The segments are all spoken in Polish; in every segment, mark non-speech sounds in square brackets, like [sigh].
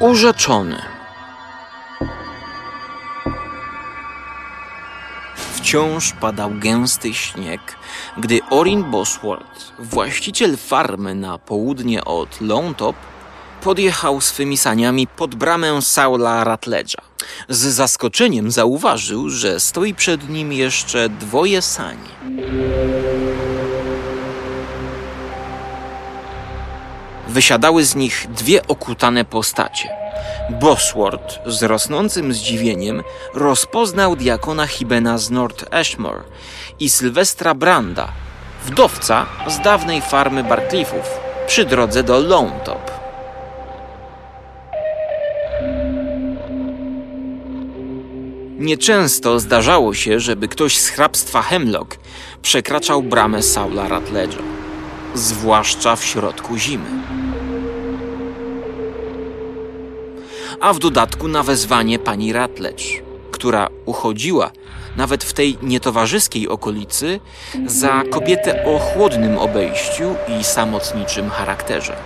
Urzeczony. Wciąż padał gęsty śnieg, gdy Orin Bosworth, właściciel farmy na południe od Lone Top, podjechał swymi saniami pod bramę Saula Ratledge'a. Z zaskoczeniem zauważył, że stoi przed nim jeszcze dwoje sani. Wysiadały z nich dwie okutane postacie. Bosworth z rosnącym zdziwieniem rozpoznał diakona Hibena z North Ashmore i Sylwestra Branda, wdowca z dawnej farmy Barcliffów przy drodze do Lone Top. Nieczęsto zdarzało się, żeby ktoś z hrabstwa Hemlock przekraczał bramę Saula Ratledge'a, zwłaszcza w środku zimy. A w dodatku na wezwanie pani Ratledge, która uchodziła nawet w tej nietowarzyskiej okolicy za kobietę o chłodnym obejściu i samotniczym charakterze.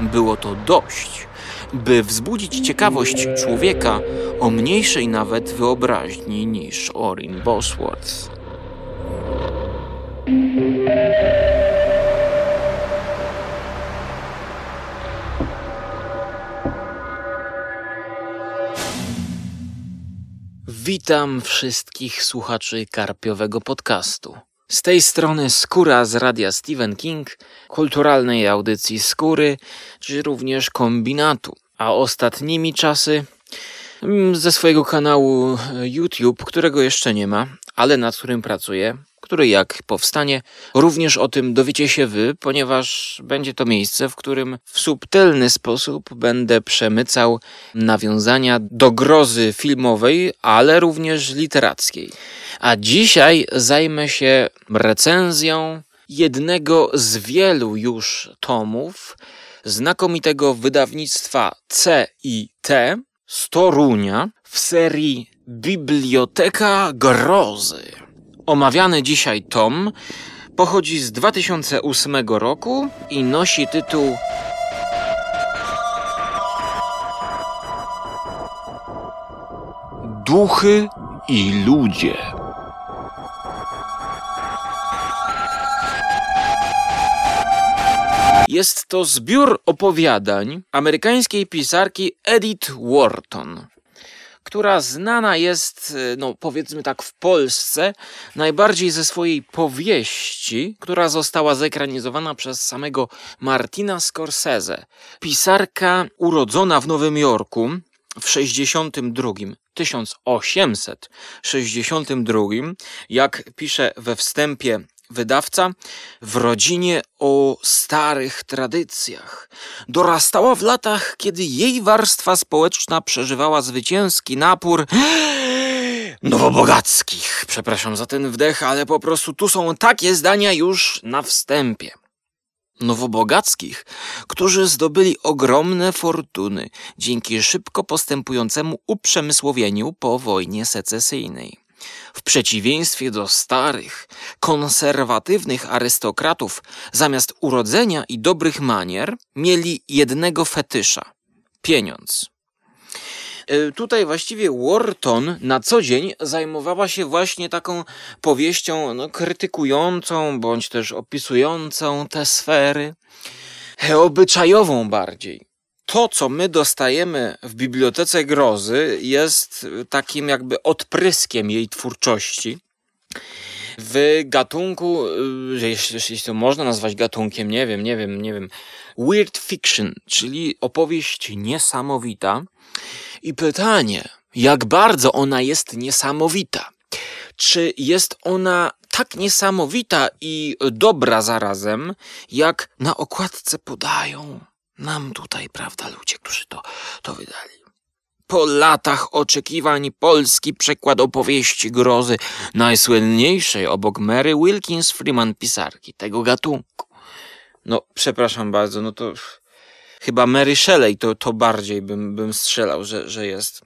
Było to dość, by wzbudzić ciekawość człowieka o mniejszej nawet wyobraźni niż Orin Bosworth. Witam wszystkich słuchaczy karpiowego podcastu. Z tej strony Skóra z radia Stephen King, kulturalnej audycji Skóry, czy również kombinatu. A ostatnimi czasy mm, ze swojego kanału YouTube, którego jeszcze nie ma, ale nad którym pracuję, który jak powstanie, również o tym dowiecie się wy, ponieważ będzie to miejsce, w którym w subtelny sposób będę przemycał nawiązania do grozy filmowej, ale również literackiej. A dzisiaj zajmę się recenzją jednego z wielu już tomów znakomitego wydawnictwa C i T z Torunia w serii Biblioteka Grozy. Omawiany dzisiaj tom pochodzi z 2008 roku i nosi tytuł Duchy i ludzie. Jest to zbiór opowiadań amerykańskiej pisarki Edith Wharton, która znana jest, no powiedzmy tak, w Polsce najbardziej ze swojej powieści, która została zekranizowana przez samego Martina Scorsese. Pisarka urodzona w Nowym Jorku w 62, 1862, jak pisze we wstępie wydawca, w rodzinie o starych tradycjach. Dorastała w latach, kiedy jej warstwa społeczna przeżywała zwycięski napór [gasps] nowobogackich. Przepraszam za ten wdech, ale po prostu tu są takie zdania już na wstępie. Nowobogackich, którzy zdobyli ogromne fortuny dzięki szybko postępującemu uprzemysłowieniu po wojnie secesyjnej. W przeciwieństwie do starych, konserwatywnych arystokratów, zamiast urodzenia i dobrych manier, mieli jednego fetysza pieniądz. E, tutaj właściwie Wharton na co dzień zajmowała się właśnie taką powieścią no, krytykującą bądź też opisującą te sfery, obyczajową bardziej to, co my dostajemy w Bibliotece Grozy, jest takim jakby odpryskiem jej twórczości. W gatunku, y, jeśli, jeśli to można nazwać gatunkiem, nie wiem, nie wiem, nie wiem, weird fiction, czyli opowieść niesamowita. I pytanie, jak bardzo ona jest niesamowita? Czy jest ona tak niesamowita i dobra zarazem, jak na okładce podają? Nam tutaj, prawda, ludzie, którzy to, to wydali. Po latach oczekiwań polski przekład opowieści grozy najsłynniejszej obok Mary Wilkins Freeman pisarki tego gatunku. No, przepraszam bardzo, no to chyba Mary Shelley to, to bardziej bym, bym strzelał, że, że jest.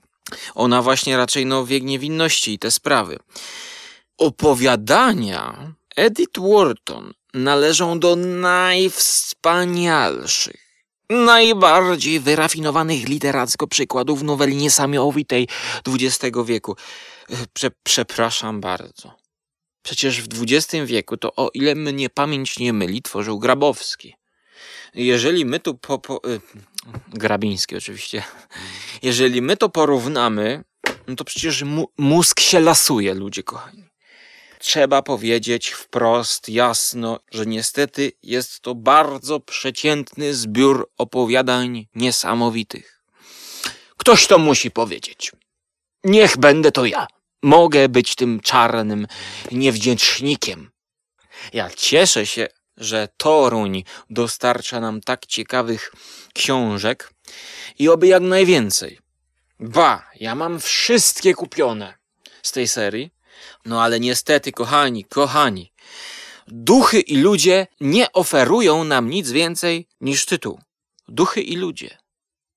Ona właśnie raczej no niewinności i te sprawy. Opowiadania Edith Wharton należą do najwspanialszych najbardziej wyrafinowanych literacko przykładów noweli niesamowitej XX wieku. Prze przepraszam bardzo. Przecież w XX wieku to o ile mnie pamięć nie myli, tworzył Grabowski. Jeżeli my tu po, po y, Grabiński oczywiście. Jeżeli my to porównamy, no to przecież mózg się lasuje, ludzie kochani. Trzeba powiedzieć wprost, jasno, że niestety jest to bardzo przeciętny zbiór opowiadań niesamowitych. Ktoś to musi powiedzieć. Niech będę to ja. Mogę być tym czarnym niewdzięcznikiem. Ja cieszę się, że Toruń dostarcza nam tak ciekawych książek i oby jak najwięcej. Ba, ja mam wszystkie kupione z tej serii. No ale niestety, kochani, kochani, duchy i ludzie nie oferują nam nic więcej niż tytuł. Duchy i ludzie.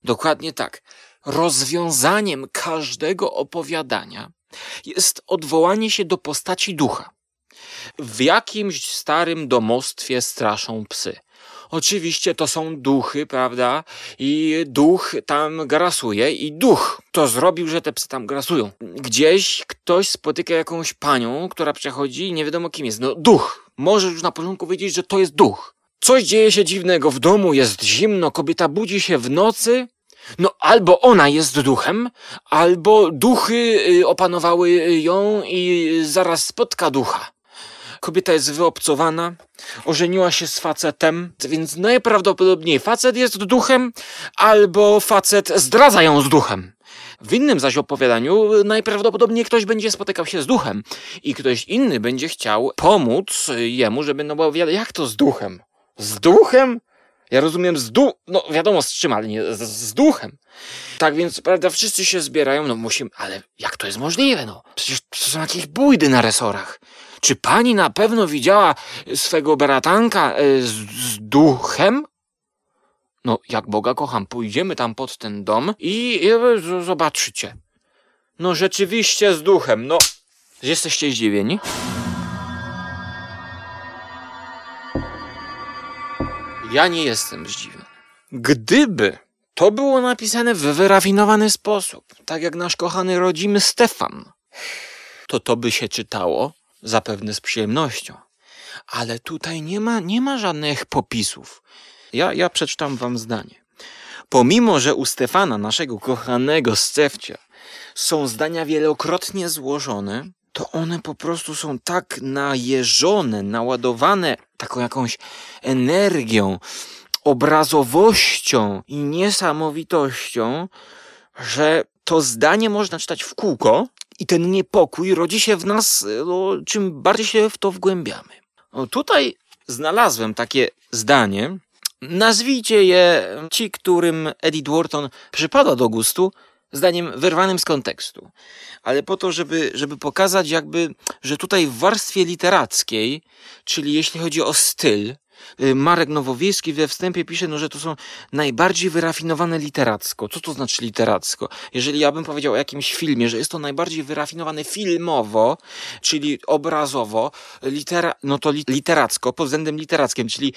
Dokładnie tak. Rozwiązaniem każdego opowiadania jest odwołanie się do postaci ducha. W jakimś starym domostwie straszą psy. Oczywiście to są duchy, prawda? I duch tam grasuje i duch to zrobił, że te psy tam grasują. Gdzieś ktoś spotyka jakąś panią, która przechodzi i nie wiadomo kim jest. No duch. Możesz już na początku wiedzieć, że to jest duch. Coś dzieje się dziwnego w domu, jest zimno, kobieta budzi się w nocy, no, albo ona jest duchem, albo duchy y, opanowały ją i zaraz spotka ducha. Kobieta jest wyobcowana, ożeniła się z facetem, więc najprawdopodobniej facet jest duchem, albo facet zdradza ją z duchem. W innym zaś opowiadaniu najprawdopodobniej ktoś będzie spotykał się z duchem i ktoś inny będzie chciał pomóc jemu, żeby no bo jak to z duchem? Z duchem? Ja rozumiem z du... No wiadomo z czym, ale nie z, z, duchem. Tak więc, prawda, wszyscy się zbierają, no musimy... Ale jak to jest możliwe, no? Przecież to są jakieś bójdy na resorach. Czy pani na pewno widziała swego bratanka e, z, z duchem? No, jak Boga kocham, pójdziemy tam pod ten dom i, i zobaczycie. No, rzeczywiście z duchem, no. Jesteście zdziwieni? Ja nie jestem zdziwiony. Gdyby to było napisane w wyrafinowany sposób, tak jak nasz kochany rodzimy Stefan, to to by się czytało zapewne z przyjemnością. Ale tutaj nie ma, nie ma żadnych popisów. Ja, ja przeczytam wam zdanie. Pomimo, że u Stefana, naszego kochanego Stefcia, są zdania wielokrotnie złożone, to one po prostu są tak najeżone, naładowane taką jakąś energią, obrazowością i niesamowitością, że to zdanie można czytać w kółko i ten niepokój rodzi się w nas, no, czym bardziej się w to wgłębiamy. O, tutaj znalazłem takie zdanie. Nazwijcie je ci, którym Edith Wharton przypada do gustu, zdaniem wyrwanym z kontekstu. Ale po to, żeby, żeby pokazać jakby, że tutaj w warstwie literackiej, czyli jeśli chodzi o styl, Marek Nowowiejski we wstępie pisze, no, że to są najbardziej wyrafinowane literacko. Co to znaczy literacko? Jeżeli ja bym powiedział o jakimś filmie, że jest to najbardziej wyrafinowane filmowo, czyli obrazowo, litera, no to literacko, pod względem literackim, czyli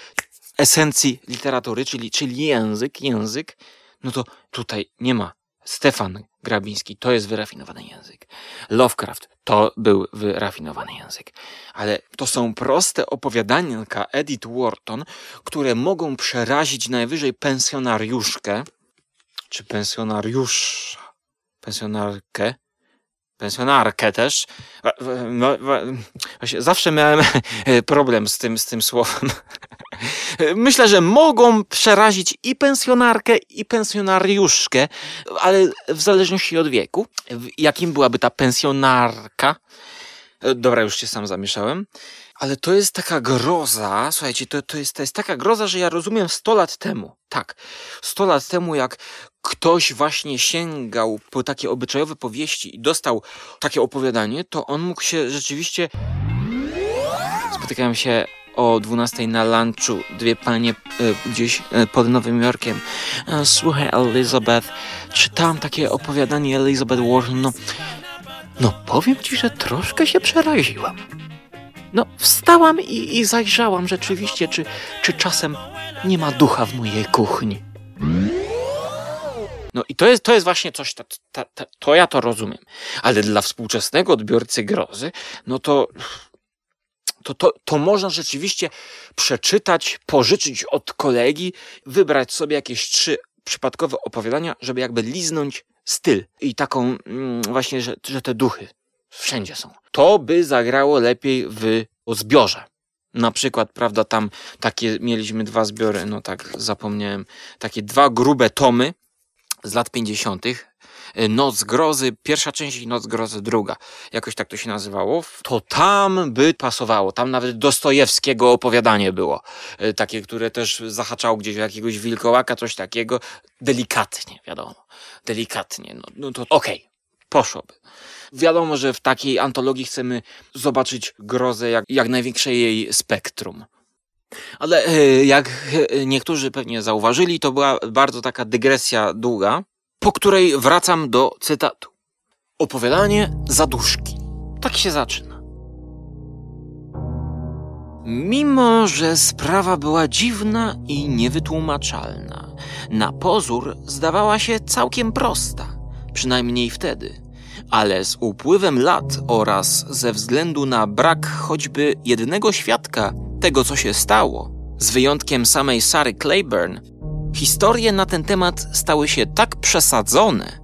esencji literatury, czyli, czyli język, język, no to tutaj nie ma. Stefan Grabiński to jest wyrafinowany język. Lovecraft to był wyrafinowany język. Ale to są proste opowiadanka Edith Wharton, które mogą przerazić najwyżej pensjonariuszkę, czy pensjonariusza, pensjonarkę, pensjonarkę też. No, zawsze miałem [laughs] problem z tym, z tym słowem. Myślę, że mogą przerazić i pensjonarkę, i pensjonariuszkę, ale w zależności od wieku. Jakim byłaby ta pensjonarka? Dobra, już się sam zamieszałem. Ale to jest taka groza, słuchajcie, to, to, jest, to jest taka groza, że ja rozumiem 100 lat temu. Tak, 100 lat temu, jak ktoś właśnie sięgał po takie obyczajowe powieści i dostał takie opowiadanie, to on mógł się rzeczywiście. Spotykałem się o 12 na lunchu dwie panie e, gdzieś e, pod Nowym Jorkiem. E, słuchaj, Elizabeth, czytałam takie opowiadanie Elizabeth Warren, no, no powiem ci, że troszkę się przeraziłam. No, wstałam i, i zajrzałam rzeczywiście, czy, czy czasem nie ma ducha w mojej kuchni. No i to jest, to jest właśnie coś, to ja to rozumiem. Ale dla współczesnego odbiorcy grozy, no to, to, to, to można rzeczywiście przeczytać, pożyczyć od kolegi, wybrać sobie jakieś trzy przypadkowe opowiadania, żeby jakby liznąć styl i taką mm, właśnie, że, że te duchy wszędzie są. To by zagrało lepiej w zbiorze. Na przykład, prawda, tam takie mieliśmy dwa zbiory, no tak zapomniałem, takie dwa grube tomy z lat 50. Noc Grozy, pierwsza część i Noc Grozy druga. Jakoś tak to się nazywało. To tam by pasowało. Tam nawet Dostojewskiego opowiadanie było. E, takie, które też zahaczało gdzieś o jakiegoś wilkołaka, coś takiego. Delikatnie, wiadomo. Delikatnie. No, no to okej. Okay. Poszłoby. Wiadomo, że w takiej antologii chcemy zobaczyć grozę jak, jak największe jej spektrum. Ale e, jak e, niektórzy pewnie zauważyli, to była bardzo taka dygresja długa, po której wracam do cytatu. Opowiadanie zaduszki. Tak się zaczyna. Mimo, że sprawa była dziwna i niewytłumaczalna, na pozór zdawała się całkiem prosta, przynajmniej wtedy ale z upływem lat oraz ze względu na brak choćby jednego świadka tego, co się stało, z wyjątkiem samej Sary Claiborne, historie na ten temat stały się tak przesadzone,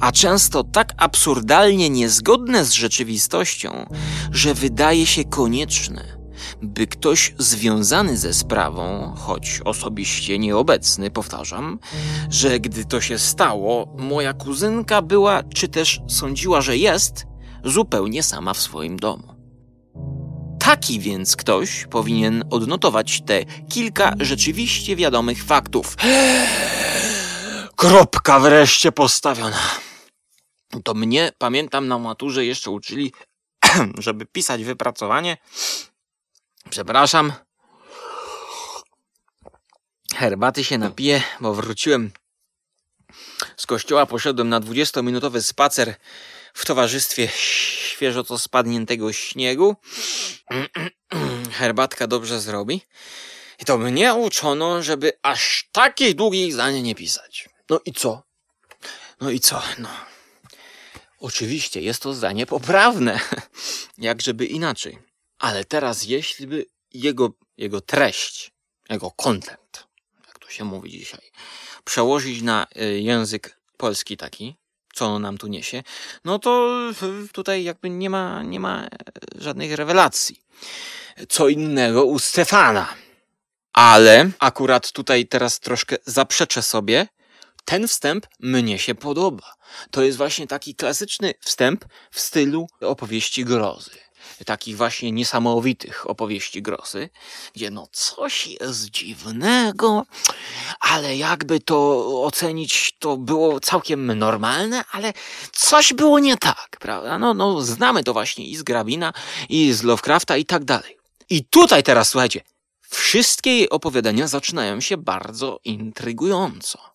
a często tak absurdalnie niezgodne z rzeczywistością, że wydaje się konieczne, by ktoś związany ze sprawą, choć osobiście nieobecny, powtarzam, że gdy to się stało, moja kuzynka była, czy też sądziła, że jest, zupełnie sama w swoim domu. Taki więc ktoś powinien odnotować te kilka rzeczywiście wiadomych faktów. Kropka wreszcie postawiona. To mnie, pamiętam, na maturze jeszcze uczyli, [clears throat] żeby pisać wypracowanie, Przepraszam. Herbaty się napiję, bo wróciłem z kościoła. Poszedłem na 20-minutowy spacer w towarzystwie świeżo co spadniętego śniegu. [clears throat] Herbatka dobrze zrobi. I to mnie uczono, żeby aż takich długich zdań nie pisać. No i co? No i co? No. Oczywiście jest to zdanie poprawne. [laughs] Jak żeby inaczej. Ale teraz, jeśli by jego, jego treść, jego content, jak to się mówi dzisiaj, przełożyć na y, język polski taki, co on nam tu niesie, no to tutaj jakby nie ma, nie ma żadnych rewelacji. Co innego u Stefana. Ale akurat tutaj teraz troszkę zaprzeczę sobie. Ten wstęp mnie się podoba. To jest właśnie taki klasyczny wstęp w stylu opowieści grozy takich właśnie niesamowitych opowieści grosy, gdzie no coś jest dziwnego, ale jakby to ocenić, to było całkiem normalne, ale coś było nie tak, prawda? No, no znamy to właśnie i z Grabina, i z Lovecrafta i tak dalej. I tutaj teraz, słuchajcie, wszystkie jej opowiadania zaczynają się bardzo intrygująco.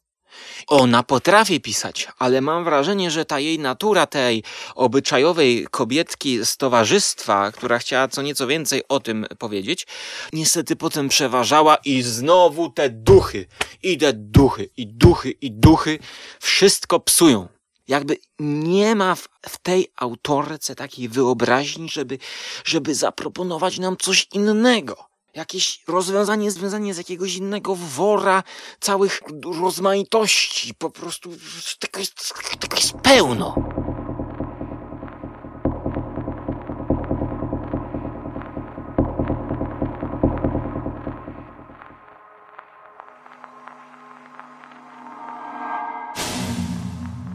Ona potrafi pisać, ale mam wrażenie, że ta jej natura tej obyczajowej kobietki z towarzystwa, która chciała co nieco więcej o tym powiedzieć, niestety potem przeważała i znowu te duchy, i te duchy, i duchy, i duchy wszystko psują. Jakby nie ma w, w tej autorce takiej wyobraźni, żeby, żeby zaproponować nam coś innego jakieś rozwiązanie, związanie z jakiegoś innego wora całych rozmaitości. Po prostu tego jest, tego jest pełno.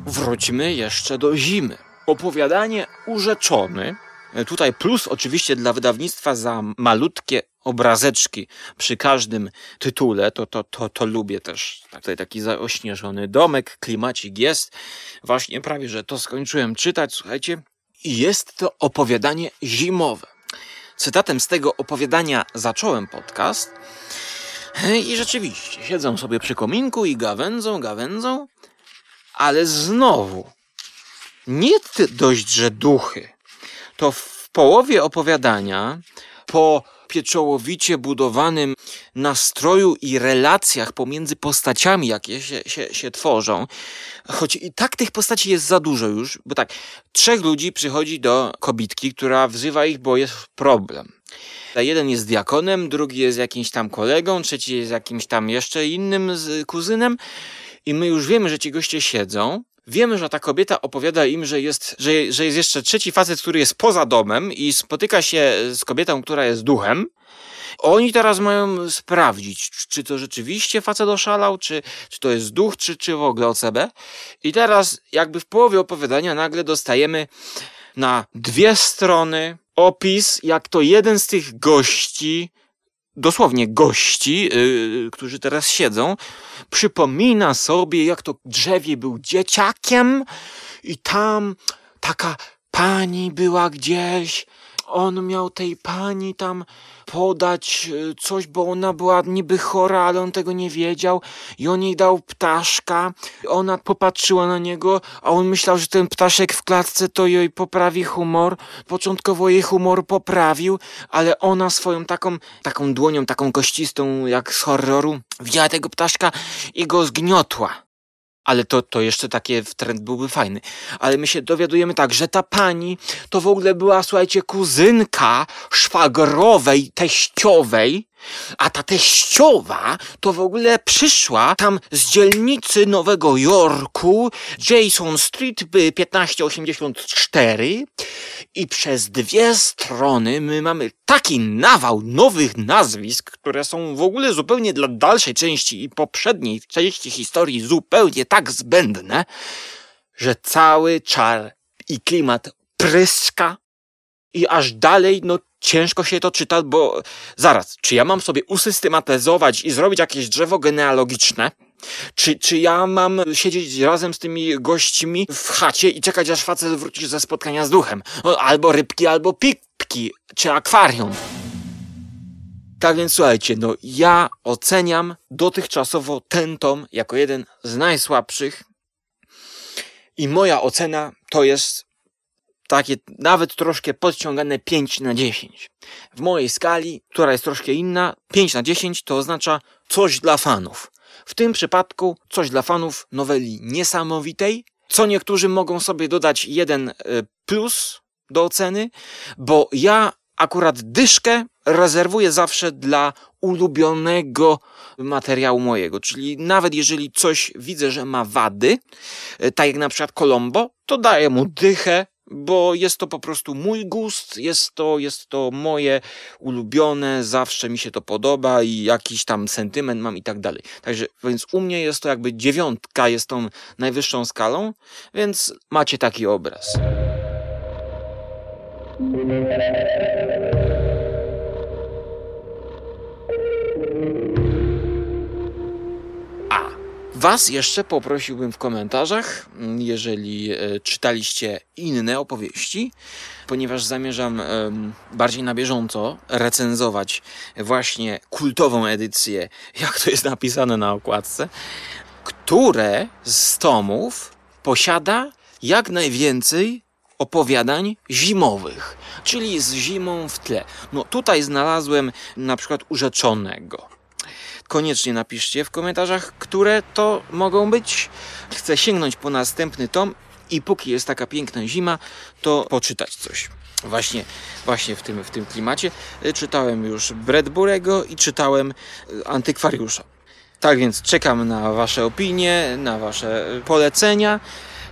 Wróćmy jeszcze do zimy. Opowiadanie urzeczony Tutaj plus oczywiście dla wydawnictwa za malutkie obrazeczki przy każdym tytule, to, to, to, to lubię też. Tutaj taki zaośnieżony domek, klimacik jest. Właśnie prawie, że to skończyłem czytać, słuchajcie. Jest to opowiadanie zimowe. Cytatem z tego opowiadania zacząłem podcast. I rzeczywiście, siedzą sobie przy kominku i gawędzą, gawędzą, ale znowu, nie dość, że duchy, to w połowie opowiadania, po pieczołowicie budowanym nastroju i relacjach pomiędzy postaciami, jakie się, się, się tworzą. Choć i tak tych postaci jest za dużo już, bo tak, trzech ludzi przychodzi do kobitki, która wzywa ich, bo jest problem. Jeden jest diakonem, drugi jest jakimś tam kolegą, trzeci jest jakimś tam jeszcze innym kuzynem. I my już wiemy, że ci goście siedzą. Wiemy, że ta kobieta opowiada im, że jest, że, że jest jeszcze trzeci facet, który jest poza domem i spotyka się z kobietą, która jest duchem. Oni teraz mają sprawdzić, czy to rzeczywiście facet oszalał, czy, czy to jest duch, czy, czy w ogóle OCB. I teraz jakby w połowie opowiadania nagle dostajemy na dwie strony opis, jak to jeden z tych gości, dosłownie gości, yy, którzy teraz siedzą, przypomina sobie, jak to drzewie był dzieciakiem i tam taka pani była gdzieś, on miał tej pani tam podać e, coś, bo ona była niby chora, ale on tego nie wiedział i on jej dał ptaszka. Ona popatrzyła na niego, a on myślał, że ten ptaszek w klatce to jej poprawi humor. Początkowo jej humor poprawił, ale ona swoją taką, taką dłonią, taką kościstą jak z horroru, widziała tego ptaszka i go zgniotła ale to, to jeszcze takie trend byłby fajny. Ale my się dowiadujemy tak, że ta pani to w ogóle była, słuchajcie, kuzynka szwagrowej, teściowej, a ta teściowa to w ogóle przyszła tam z dzielnicy Nowego Jorku, Jason Street 1584 i przez dwie strony my mamy taki nawał nowych nazwisk, które są w ogóle zupełnie dla dalszej części i poprzedniej części historii zupełnie tak zbędne, że cały czar i klimat pryska i aż dalej, no ciężko się to czyta, bo zaraz, czy ja mam sobie usystematyzować i zrobić jakieś drzewo genealogiczne? Czy, czy ja mam siedzieć razem z tymi gośćmi w chacie i czekać, aż facet wróci ze spotkania z duchem? Albo rybki, albo pipki, czy akwarium. Tak więc słuchajcie, no ja oceniam dotychczasowo ten tom jako jeden z najsłabszych i moja ocena to jest takie nawet troszkę podciągane 5 na 10. W mojej skali, która jest troszkę inna, 5 na 10 to oznacza coś dla fanów. W tym przypadku coś dla fanów noweli niesamowitej, co niektórzy mogą sobie dodać jeden e, plus do oceny, bo ja akurat dyszkę rezerwuję zawsze dla ulubionego materiału mojego. Czyli nawet jeżeli coś widzę, że ma wady, e, tak jak na przykład Colombo, to daję mu dychę, bo jest to po prostu mój gust, jest to, jest to moje ulubione, zawsze mi się to podoba i jakiś tam sentyment mam i tak dalej. Także, więc u mnie jest to jakby dziewiątka, jest tą najwyższą skalą, więc macie taki obraz. Was jeszcze poprosiłbym w komentarzach, mm, jeżeli e, czytaliście inne opowieści, ponieważ zamierzam bardziej na bieżąco recenzować właśnie kultową edycję, [laughs] jak to jest napisane na okładce, które z tomów posiada jak najwięcej opowiadań zimowych, czyli z zimą w tle. No tutaj znalazłem na przykład Urzeczonego koniecznie napiszcie w komentarzach, które to mogą być. Chcę sięgnąć po następny tom i póki jest taka piękna zima, to poczytać coś. Właśnie, właśnie w, tym, w tym klimacie. Y, czytałem już Bradburego i czytałem y, Antykwariusza. Tak więc czekam na Wasze opinie, na Wasze polecenia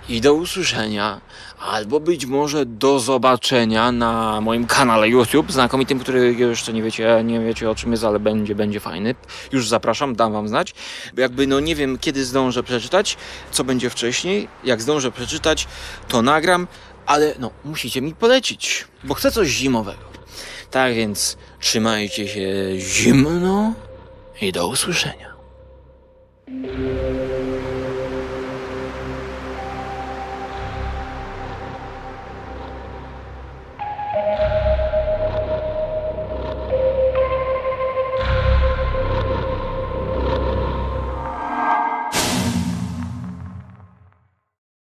i do usłyszenia albo być może do zobaczenia na moim kanale YouTube, znakomitym, który jeszcze nie wiecie, nie wiecie o czym jest, ale będzie, będzie fajny. Już zapraszam, dam wam znać. Jakby no nie wiem, kiedy zdążę przeczytać, co będzie wcześniej. Jak zdążę przeczytać, to nagram, ale no, musicie mi polecić, bo chcę coś zimowego. Tak więc trzymajcie się zimno i do usłyszenia.